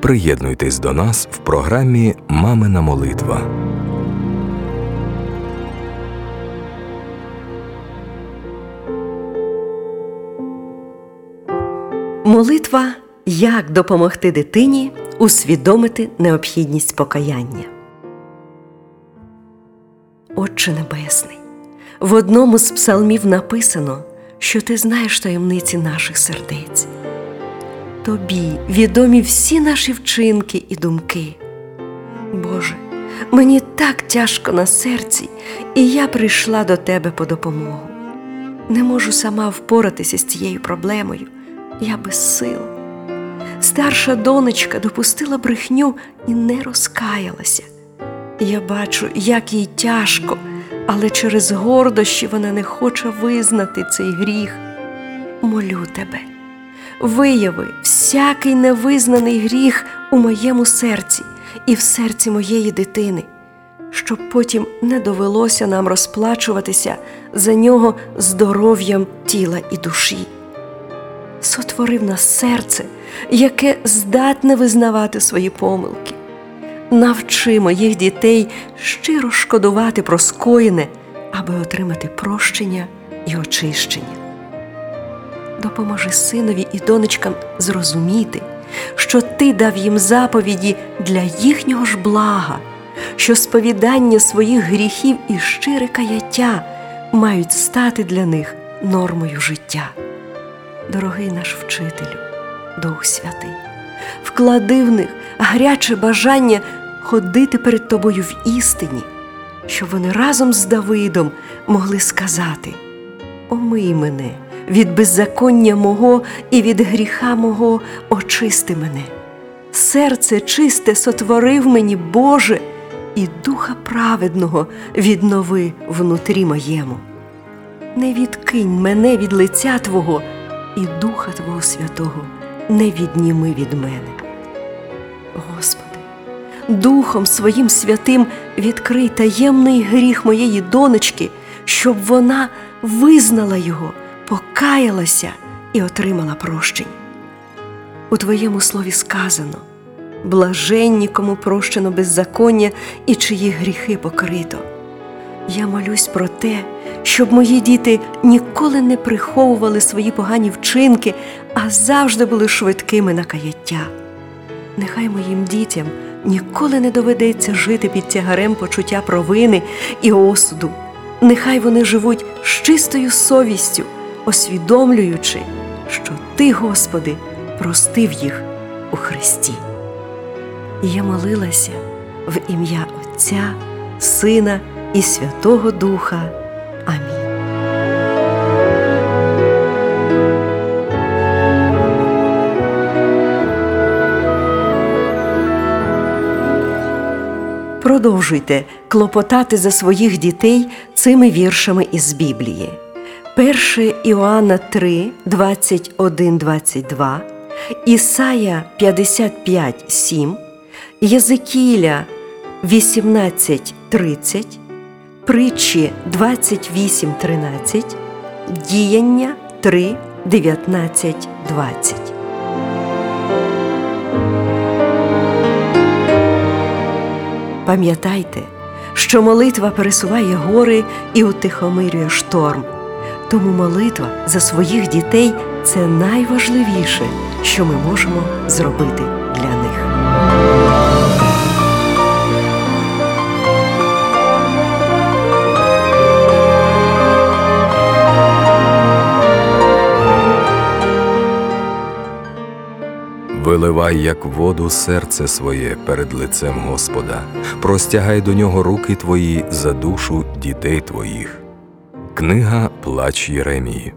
Приєднуйтесь до нас в програмі Мамина молитва. Молитва як допомогти дитині усвідомити необхідність покаяння. Отче Небесний, в одному з псалмів написано, що ти знаєш таємниці наших сердець. Тобі відомі всі наші вчинки і думки. Боже, мені так тяжко на серці, і я прийшла до Тебе по допомогу. Не можу сама впоратися з цією проблемою, я без сил. Старша донечка допустила брехню і не розкаялася. Я бачу, як їй тяжко, але через гордощі вона не хоче визнати цей гріх. Молю тебе, вияви всякий невизнаний гріх у моєму серці і в серці моєї дитини, щоб потім не довелося нам розплачуватися за нього здоров'ям тіла і душі. Сотворив нас серце, яке здатне визнавати свої помилки. Навчи моїх дітей щиро шкодувати про скоєне, аби отримати прощення і очищення. Допоможи синові і донечкам зрозуміти, що ти дав їм заповіді для їхнього ж блага, що сповідання своїх гріхів і щире каяття мають стати для них нормою життя. Дорогий наш вчителю, Дух Святий, вклади в них гаряче бажання ходити перед тобою в істині, щоб вони разом з Давидом могли сказати: Омий мене від беззаконня мого і від гріха мого очисти мене. Серце чисте сотворив мені, Боже, і духа праведного віднови внутрі моєму. Не відкинь мене від лиця Твого і Духа Твого Святого не відніми від мене. Господи, Духом своїм святим відкрий таємний гріх моєї донечки, щоб вона визнала його, покаялася і отримала прощення. У Твоєму слові сказано блаженні, кому прощено беззаконня і чиї гріхи покрито. Я молюсь про те, щоб мої діти ніколи не приховували свої погані вчинки, а завжди були швидкими на каяття. Нехай моїм дітям ніколи не доведеться жити під тягарем почуття провини і осуду. Нехай вони живуть з чистою совістю, усвідомлюючи, що Ти, Господи, простив їх у Христі. І я молилася в ім'я Отця, Сина і Святого Духа. Амінь. Продовжуйте клопотати за своїх дітей цими віршами із Біблії. 1 Іоанна 3, 21, 22, Ісая 55, 7, Єзекіля 18, 30, Притчі 28, 13, Діяння 3, 19, 20. Пам'ятайте, що молитва пересуває гори і утихомирює шторм. Тому молитва за своїх дітей це найважливіше, що ми можемо зробити для них. Виливай, як воду, серце своє перед лицем Господа, простягай до нього руки твої за душу дітей твоїх. Книга Плач Єремії.